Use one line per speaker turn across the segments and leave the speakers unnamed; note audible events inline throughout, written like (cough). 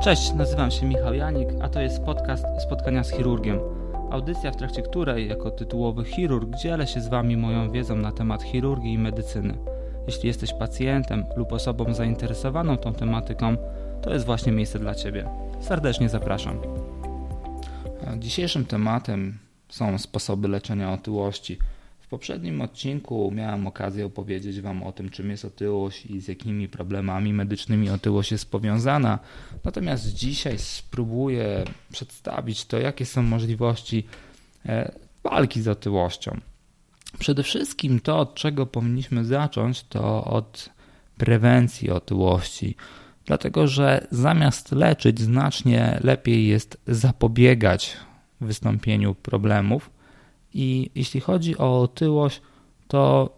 Cześć, nazywam się Michał Janik, a to jest podcast Spotkania z chirurgiem. Audycja, w trakcie której, jako tytułowy chirurg, dzielę się z Wami moją wiedzą na temat chirurgii i medycyny. Jeśli jesteś pacjentem lub osobą zainteresowaną tą tematyką, to jest właśnie miejsce dla Ciebie. Serdecznie zapraszam. Dzisiejszym tematem są sposoby leczenia otyłości. W poprzednim odcinku miałem okazję opowiedzieć Wam o tym, czym jest otyłość i z jakimi problemami medycznymi otyłość jest powiązana. Natomiast dzisiaj spróbuję przedstawić to, jakie są możliwości e, walki z otyłością. Przede wszystkim to, od czego powinniśmy zacząć, to od prewencji otyłości. Dlatego, że zamiast leczyć, znacznie lepiej jest zapobiegać wystąpieniu problemów i jeśli chodzi o otyłość, to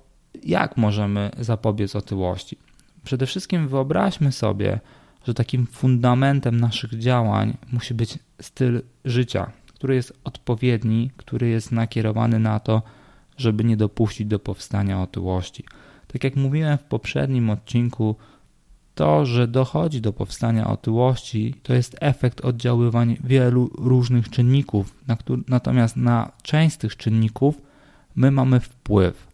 jak możemy zapobiec otyłości? Przede wszystkim wyobraźmy sobie, że takim fundamentem naszych działań musi być styl życia, który jest odpowiedni, który jest nakierowany na to, żeby nie dopuścić do powstania otyłości. Tak jak mówiłem w poprzednim odcinku, to, że dochodzi do powstania otyłości, to jest efekt oddziaływań wielu różnych czynników, na który, natomiast na część z tych czynników my mamy wpływ.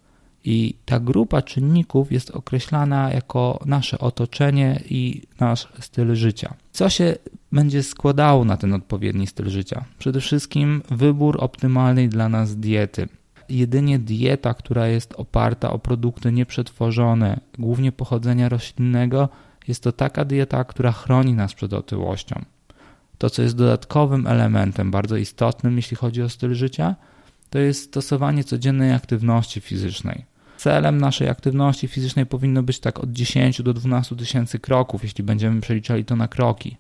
I ta grupa czynników jest określana jako nasze otoczenie i nasz styl życia. Co się będzie składało na ten odpowiedni styl życia? Przede wszystkim wybór optymalnej dla nas diety. Jedynie dieta, która jest oparta o produkty nieprzetworzone, głównie pochodzenia roślinnego, jest to taka dieta, która chroni nas przed otyłością. To, co jest dodatkowym elementem, bardzo istotnym, jeśli chodzi o styl życia, to jest stosowanie codziennej aktywności fizycznej. Celem naszej aktywności fizycznej powinno być tak od 10 do 12 tysięcy kroków, jeśli będziemy przeliczali to na kroki.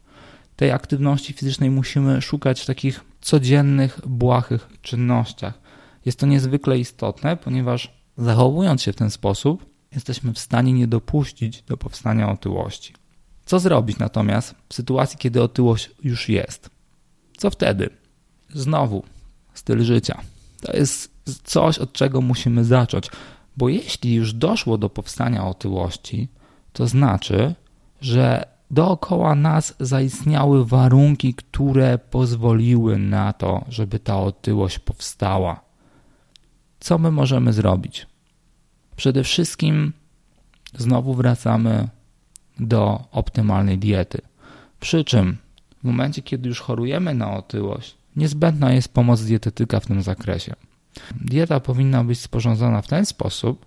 Tej aktywności fizycznej musimy szukać w takich codziennych, błahych czynnościach. Jest to niezwykle istotne, ponieważ zachowując się w ten sposób, jesteśmy w stanie nie dopuścić do powstania otyłości. Co zrobić natomiast w sytuacji, kiedy otyłość już jest? Co wtedy? Znowu styl życia. To jest coś, od czego musimy zacząć, bo jeśli już doszło do powstania otyłości, to znaczy, że dookoła nas zaistniały warunki, które pozwoliły na to, żeby ta otyłość powstała. Co my możemy zrobić? Przede wszystkim znowu wracamy do optymalnej diety. Przy czym w momencie, kiedy już chorujemy na otyłość, niezbędna jest pomoc dietetyka w tym zakresie. Dieta powinna być sporządzona w ten sposób,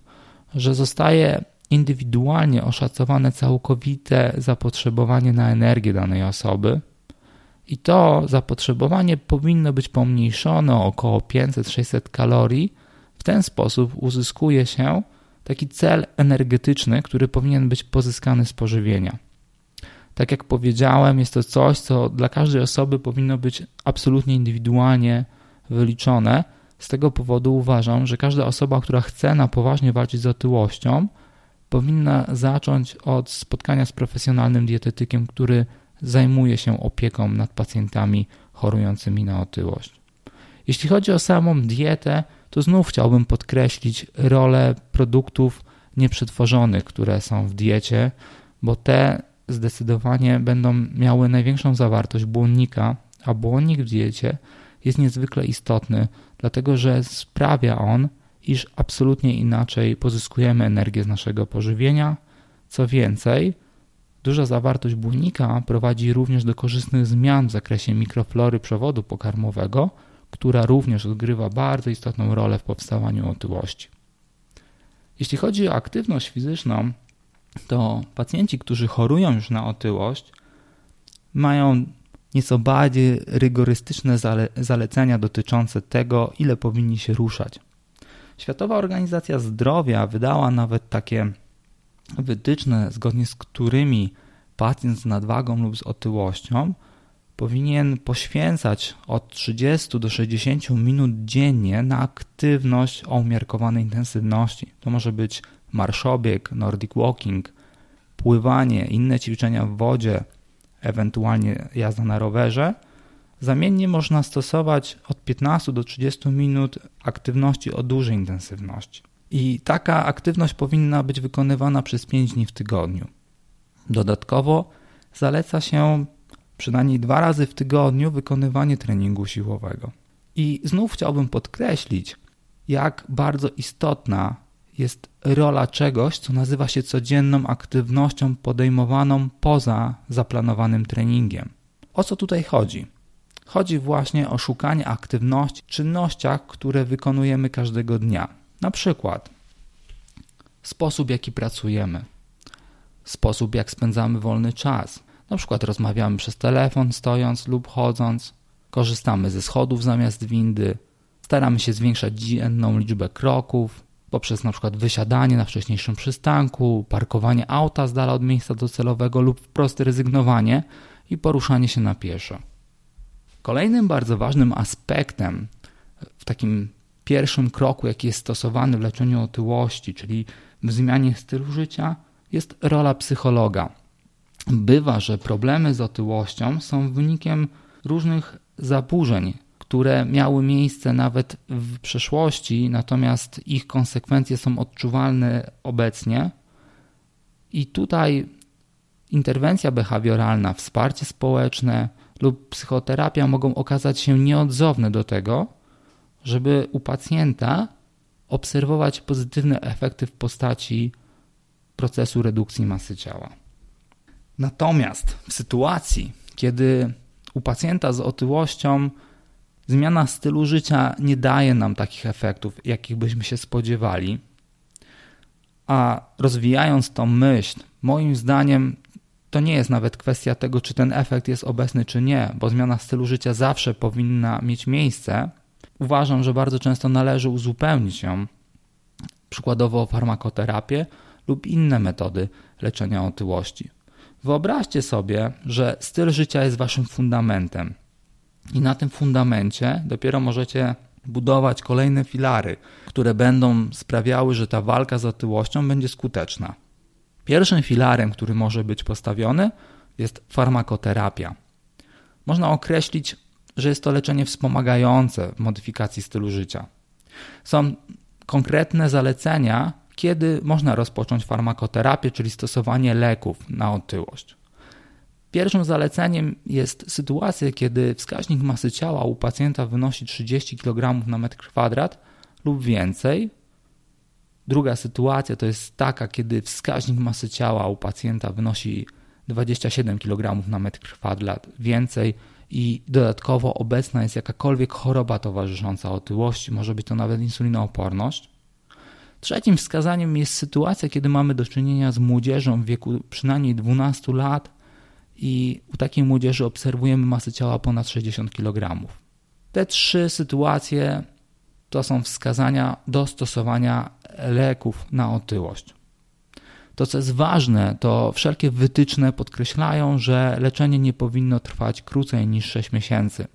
że zostaje indywidualnie oszacowane całkowite zapotrzebowanie na energię danej osoby i to zapotrzebowanie powinno być pomniejszone o około 500-600 kalorii. W ten sposób uzyskuje się taki cel energetyczny, który powinien być pozyskany z pożywienia. Tak jak powiedziałem, jest to coś, co dla każdej osoby powinno być absolutnie indywidualnie wyliczone. Z tego powodu uważam, że każda osoba, która chce na poważnie walczyć z otyłością, powinna zacząć od spotkania z profesjonalnym dietetykiem, który zajmuje się opieką nad pacjentami chorującymi na otyłość. Jeśli chodzi o samą dietę, to znów chciałbym podkreślić rolę produktów nieprzetworzonych, które są w diecie, bo te zdecydowanie będą miały największą zawartość błonnika, a błonnik w diecie jest niezwykle istotny, dlatego że sprawia on, iż absolutnie inaczej pozyskujemy energię z naszego pożywienia. Co więcej, duża zawartość błonnika prowadzi również do korzystnych zmian w zakresie mikroflory przewodu pokarmowego, która również odgrywa bardzo istotną rolę w powstawaniu otyłości. Jeśli chodzi o aktywność fizyczną, to pacjenci, którzy chorują już na otyłość, mają nieco bardziej rygorystyczne zale zalecenia dotyczące tego, ile powinni się ruszać. Światowa Organizacja Zdrowia wydała nawet takie wytyczne, zgodnie z którymi pacjent z nadwagą lub z otyłością powinien poświęcać od 30 do 60 minut dziennie na aktywność o umiarkowanej intensywności. To może być marszobieg, nordic walking, pływanie, inne ćwiczenia w wodzie, ewentualnie jazda na rowerze. Zamiennie można stosować od 15 do 30 minut aktywności o dużej intensywności. I taka aktywność powinna być wykonywana przez 5 dni w tygodniu. Dodatkowo zaleca się przynajmniej dwa razy w tygodniu wykonywanie treningu siłowego. I znów chciałbym podkreślić, jak bardzo istotna jest rola czegoś, co nazywa się codzienną aktywnością podejmowaną poza zaplanowanym treningiem. O co tutaj chodzi? Chodzi właśnie o szukanie aktywności w czynnościach, które wykonujemy każdego dnia. Na przykład sposób, jaki pracujemy, sposób, jak spędzamy wolny czas. Na przykład rozmawiamy przez telefon, stojąc lub chodząc, korzystamy ze schodów zamiast windy, staramy się zwiększać dzienną liczbę kroków poprzez na przykład wysiadanie na wcześniejszym przystanku, parkowanie auta z dala od miejsca docelowego lub wprost rezygnowanie i poruszanie się na pieszo. Kolejnym bardzo ważnym aspektem w takim pierwszym kroku, jaki jest stosowany w leczeniu otyłości, czyli w zmianie stylu życia, jest rola psychologa. Bywa, że problemy z otyłością są wynikiem różnych zaburzeń, które miały miejsce nawet w przeszłości, natomiast ich konsekwencje są odczuwalne obecnie. I tutaj interwencja behawioralna, wsparcie społeczne lub psychoterapia mogą okazać się nieodzowne do tego, żeby u pacjenta obserwować pozytywne efekty w postaci procesu redukcji masy ciała. Natomiast w sytuacji, kiedy u pacjenta z otyłością zmiana stylu życia nie daje nam takich efektów, jakich byśmy się spodziewali, a rozwijając tą myśl, moim zdaniem to nie jest nawet kwestia tego, czy ten efekt jest obecny, czy nie, bo zmiana stylu życia zawsze powinna mieć miejsce. Uważam, że bardzo często należy uzupełnić ją, przykładowo farmakoterapię lub inne metody leczenia otyłości. Wyobraźcie sobie, że styl życia jest waszym fundamentem i na tym fundamencie dopiero możecie budować kolejne filary, które będą sprawiały, że ta walka z otyłością będzie skuteczna. Pierwszym filarem, który może być postawiony, jest farmakoterapia. Można określić, że jest to leczenie wspomagające w modyfikacji stylu życia. Są konkretne zalecenia, kiedy można rozpocząć farmakoterapię, czyli stosowanie leków na otyłość. Pierwszym zaleceniem jest sytuacja, kiedy wskaźnik masy ciała u pacjenta wynosi 30 kg na metr kwadrat lub więcej. Druga sytuacja to jest taka, kiedy wskaźnik masy ciała u pacjenta wynosi 27 kg na metr kwadrat więcej i dodatkowo obecna jest jakakolwiek choroba towarzysząca otyłości, może być to nawet insulinooporność. Trzecim wskazaniem jest sytuacja, kiedy mamy do czynienia z młodzieżą w wieku przynajmniej 12 lat i u takiej młodzieży obserwujemy masę ciała ponad 60 kg. Te trzy sytuacje to są wskazania do stosowania leków na otyłość. To, co jest ważne, to wszelkie wytyczne podkreślają, że leczenie nie powinno trwać krócej niż 6 miesięcy.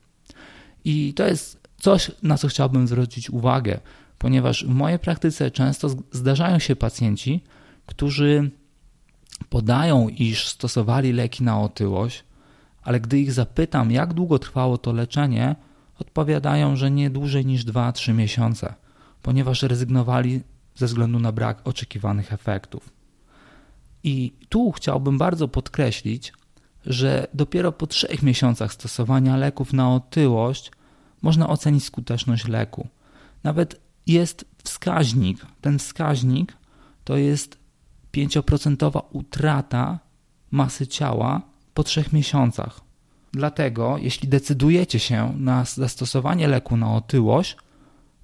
I to jest coś, na co chciałbym zwrócić uwagę, ponieważ w mojej praktyce często zdarzają się pacjenci, którzy podają, iż stosowali leki na otyłość, ale gdy ich zapytam, jak długo trwało to leczenie, odpowiadają, że nie dłużej niż 2-3 miesiące, ponieważ rezygnowali ze względu na brak oczekiwanych efektów. I tu chciałbym bardzo podkreślić, że dopiero po trzech miesiącach stosowania leków na otyłość można ocenić skuteczność leku. Nawet jest wskaźnik. Ten wskaźnik to jest 5% utrata masy ciała po trzech miesiącach. Dlatego, jeśli decydujecie się na zastosowanie leku na otyłość,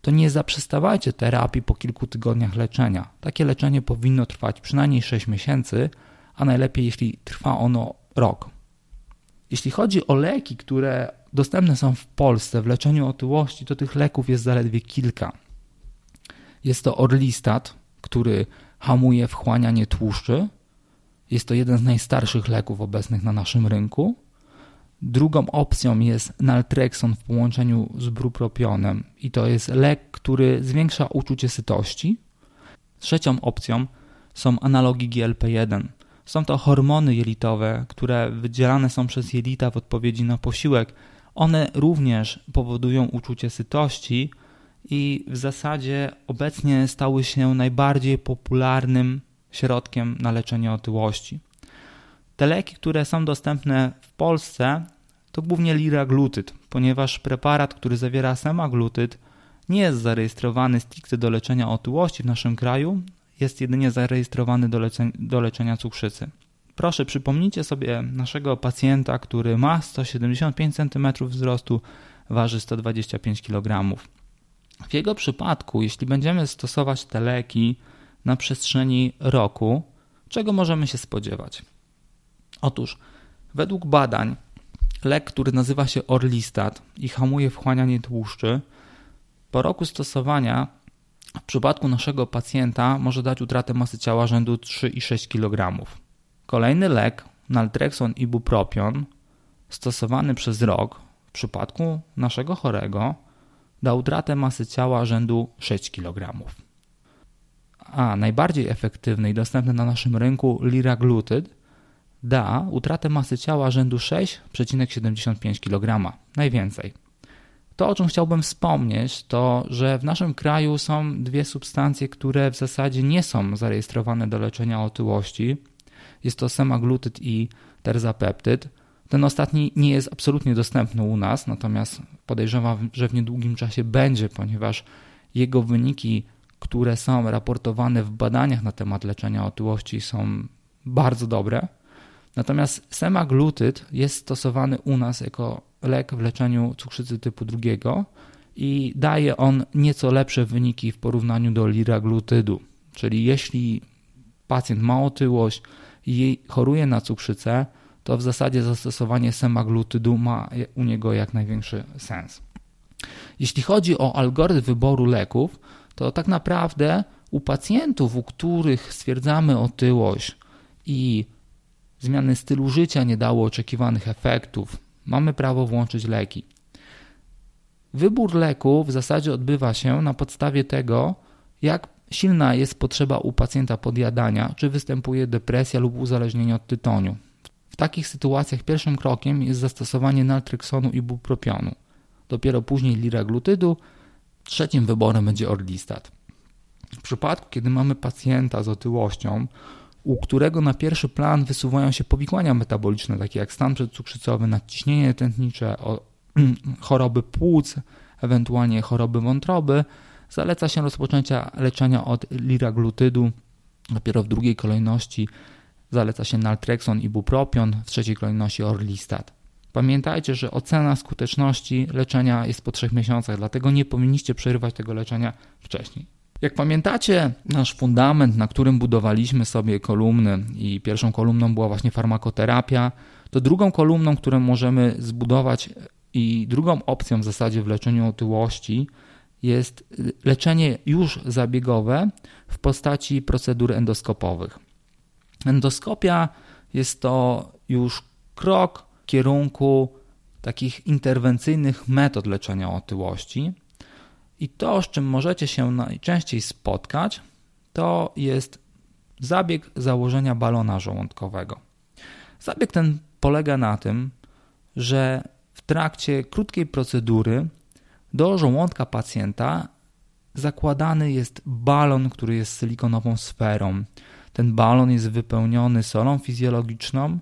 to nie zaprzestawajcie terapii po kilku tygodniach leczenia. Takie leczenie powinno trwać przynajmniej 6 miesięcy, a najlepiej jeśli trwa ono rok. Jeśli chodzi o leki, które dostępne są w Polsce w leczeniu otyłości, to tych leków jest zaledwie kilka. Jest to Orlistat, który hamuje wchłanianie tłuszczy. Jest to jeden z najstarszych leków obecnych na naszym rynku. Drugą opcją jest naltrexon w połączeniu z brupropionem i to jest lek, który zwiększa uczucie sytości. Trzecią opcją są analogi GLP-1. Są to hormony jelitowe, które wydzielane są przez jelita w odpowiedzi na posiłek. One również powodują uczucie sytości, i w zasadzie obecnie stały się najbardziej popularnym środkiem na leczenie otyłości. Te leki, które są dostępne w Polsce, to głównie liraglutyd, ponieważ preparat, który zawiera semaglutyd, nie jest zarejestrowany stricte do leczenia otyłości w naszym kraju, jest jedynie zarejestrowany do, do leczenia cukrzycy. Proszę, przypomnijcie sobie naszego pacjenta, który ma 175 cm wzrostu, waży 125 kg. W jego przypadku, jeśli będziemy stosować te leki na przestrzeni roku, czego możemy się spodziewać? Otóż, według badań, lek, który nazywa się Orlistat i hamuje wchłanianie tłuszczy, po roku stosowania w przypadku naszego pacjenta może dać utratę masy ciała rzędu 3,6 kg. Kolejny lek, naltrexon i bupropion, stosowany przez rok w przypadku naszego chorego, da utratę masy ciała rzędu 6 kg. A najbardziej efektywny i dostępny na naszym rynku liraglutyd da utratę masy ciała rzędu 6,75 kg. Najwięcej. To, o czym chciałbym wspomnieć, to że w naszym kraju są dwie substancje, które w zasadzie nie są zarejestrowane do leczenia otyłości. Jest to semaglutyd i terzapeptyd. Ten ostatni nie jest absolutnie dostępny u nas, natomiast podejrzewam, że w niedługim czasie będzie, ponieważ jego wyniki, które są raportowane w badaniach na temat leczenia otyłości, są bardzo dobre. Natomiast semaglutyd jest stosowany u nas jako lek w leczeniu cukrzycy typu drugiego i daje on nieco lepsze wyniki w porównaniu do liraglutydu. Czyli jeśli pacjent ma otyłość i choruje na cukrzycę, to w zasadzie zastosowanie semaglutydu ma u niego jak największy sens. Jeśli chodzi o algorytm wyboru leków, to tak naprawdę u pacjentów, u których stwierdzamy otyłość i zmiany stylu życia nie dało oczekiwanych efektów, mamy prawo włączyć leki. Wybór leku w zasadzie odbywa się na podstawie tego, jak silna jest potrzeba u pacjenta podjadania, czy występuje depresja lub uzależnienie od tytoniu. Takich sytuacjach pierwszym krokiem jest zastosowanie naltreksonu i bupropionu. Dopiero później liraglutydu, trzecim wyborem będzie orlistat. W przypadku, kiedy mamy pacjenta z otyłością, u którego na pierwszy plan wysuwają się powikłania metaboliczne, takie jak stan przedcukrzycowy, nadciśnienie tętnicze, (clears throat) choroby płuc, ewentualnie choroby wątroby, zaleca się rozpoczęcia leczenia od liraglutydu. Dopiero w drugiej kolejności zaleca się naltrexon i bupropion, w trzeciej kolejności orlistat. Pamiętajcie, że ocena skuteczności leczenia jest po trzech miesiącach, dlatego nie powinniście przerywać tego leczenia wcześniej. Jak pamiętacie, nasz fundament, na którym budowaliśmy sobie kolumny, i pierwszą kolumną była właśnie farmakoterapia, to drugą kolumną, którą możemy zbudować, i drugą opcją w zasadzie w leczeniu otyłości jest leczenie już zabiegowe w postaci procedur endoskopowych. Endoskopia jest to już krok w kierunku takich interwencyjnych metod leczenia otyłości. I to, z czym możecie się najczęściej spotkać, to jest zabieg założenia balona żołądkowego. Zabieg ten polega na tym, że w trakcie krótkiej procedury do żołądka pacjenta zakładany jest balon, który jest silikonową sferą. Ten balon jest wypełniony solą fizjologiczną.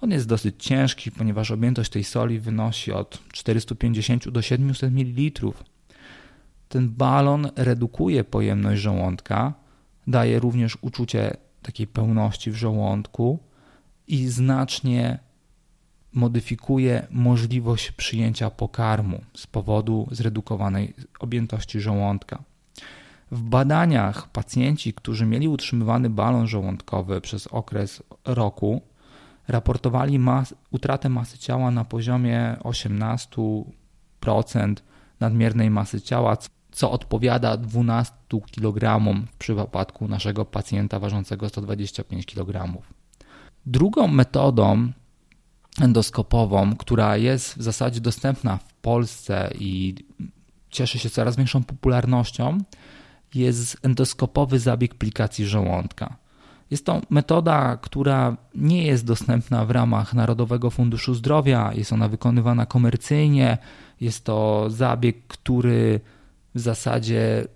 On jest dosyć ciężki, ponieważ objętość tej soli wynosi od 450 do 700 ml ten balon redukuje pojemność żołądka, daje również uczucie takiej pełności w żołądku i znacznie modyfikuje możliwość przyjęcia pokarmu z powodu zredukowanej objętości żołądka. W badaniach pacjenci, którzy mieli utrzymywany balon żołądkowy przez okres roku, raportowali mas utratę masy ciała na poziomie 18% nadmiernej masy ciała, co odpowiada 12 kg w przypadku naszego pacjenta ważącego 125 kg. Drugą metodą endoskopową, która jest w zasadzie dostępna w Polsce i cieszy się coraz większą popularnością, jest endoskopowy zabieg plikacji żołądka. Jest to metoda, która nie jest dostępna w ramach Narodowego Funduszu Zdrowia, jest ona wykonywana komercyjnie. Jest to zabieg, który w zasadzie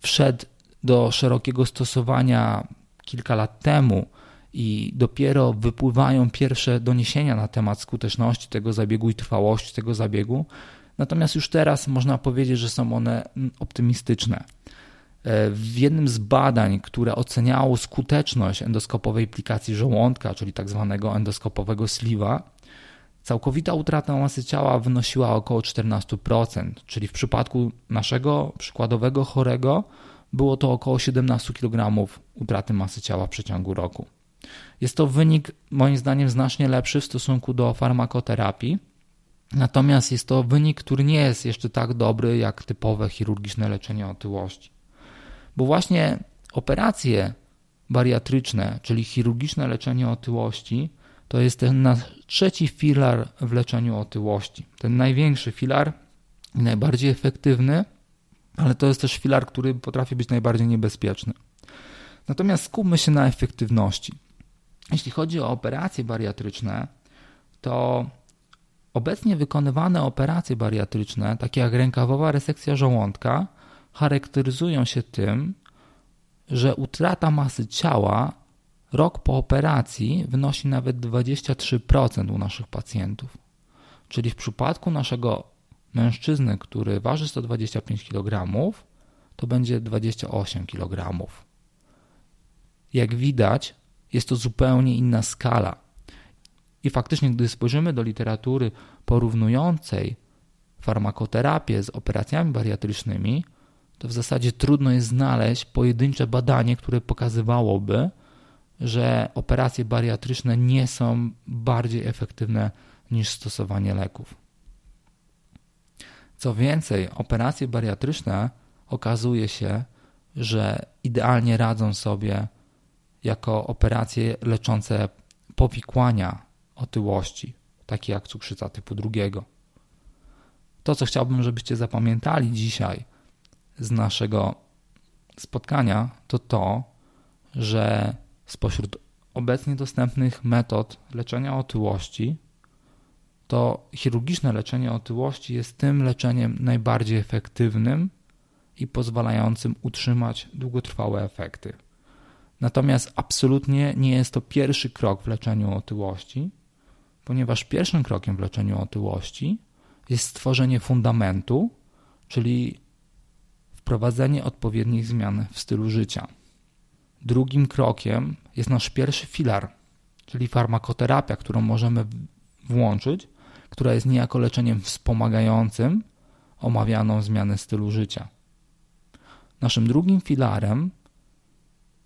wszedł do szerokiego stosowania kilka lat temu i dopiero wypływają pierwsze doniesienia na temat skuteczności tego zabiegu i trwałości tego zabiegu. Natomiast już teraz można powiedzieć, że są one optymistyczne. E, w jednym z badań, które oceniało skuteczność endoskopowej aplikacji żołądka, czyli tak zwanego endoskopowego sliwa, całkowita utrata masy ciała wynosiła około 14%, czyli w przypadku naszego przykładowego chorego było to około 17 kg utraty masy ciała w przeciągu roku. Jest to wynik moim zdaniem znacznie lepszy w stosunku do farmakoterapii, natomiast jest to wynik, który nie jest jeszcze tak dobry jak typowe chirurgiczne leczenie otyłości. Bo właśnie operacje bariatryczne, czyli chirurgiczne leczenie otyłości, to jest ten trzeci filar w leczeniu otyłości. Ten największy filar najbardziej efektywny, ale to jest też filar, który potrafi być najbardziej niebezpieczny. Natomiast skupmy się na efektywności. Jeśli chodzi o operacje bariatryczne, to obecnie wykonywane operacje bariatryczne, takie jak rękawowa resekcja żołądka, charakteryzują się tym, że utrata masy ciała rok po operacji wynosi nawet 23% u naszych pacjentów. Czyli w przypadku naszego mężczyzny, który waży 125 kg, to będzie 28 kg. Jak widać, jest to zupełnie inna skala. I faktycznie, gdy spojrzymy do literatury porównującej farmakoterapię z operacjami bariatrycznymi, to w zasadzie trudno jest znaleźć pojedyncze badanie, które pokazywałoby, że operacje bariatryczne nie są bardziej efektywne niż stosowanie leków. Co więcej, operacje bariatryczne okazuje się, że idealnie radzą sobie jako operacje leczące powikłania otyłości, takie jak cukrzyca typu drugiego. To, co chciałbym, żebyście zapamiętali dzisiaj z naszego spotkania, to to, że spośród obecnie dostępnych metod leczenia otyłości, to chirurgiczne leczenie otyłości jest tym leczeniem najbardziej efektywnym i pozwalającym utrzymać długotrwałe efekty. Natomiast absolutnie nie jest to pierwszy krok w leczeniu otyłości, ponieważ pierwszym krokiem w leczeniu otyłości jest stworzenie fundamentu, czyli wprowadzenie odpowiednich zmian w stylu życia. Drugim krokiem jest nasz pierwszy filar, czyli farmakoterapia, którą możemy włączyć, która jest niejako leczeniem wspomagającym omawianą zmianę stylu życia. Naszym drugim filarem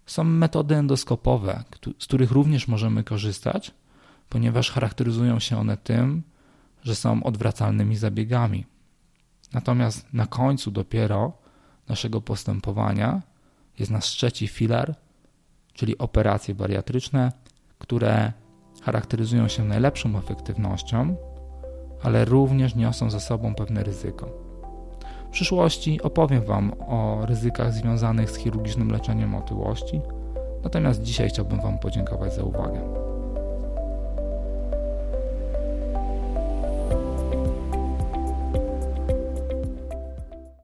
są metody endoskopowe, z których również możemy korzystać, ponieważ charakteryzują się one tym, że są odwracalnymi zabiegami. Natomiast na końcu dopiero naszego postępowania jest nasz trzeci filar, czyli operacje bariatryczne, które charakteryzują się najlepszą efektywnością, ale również niosą ze sobą pewne ryzyko. W przyszłości opowiem Wam o ryzykach związanych z chirurgicznym leczeniem otyłości, natomiast dzisiaj chciałbym Wam podziękować za uwagę.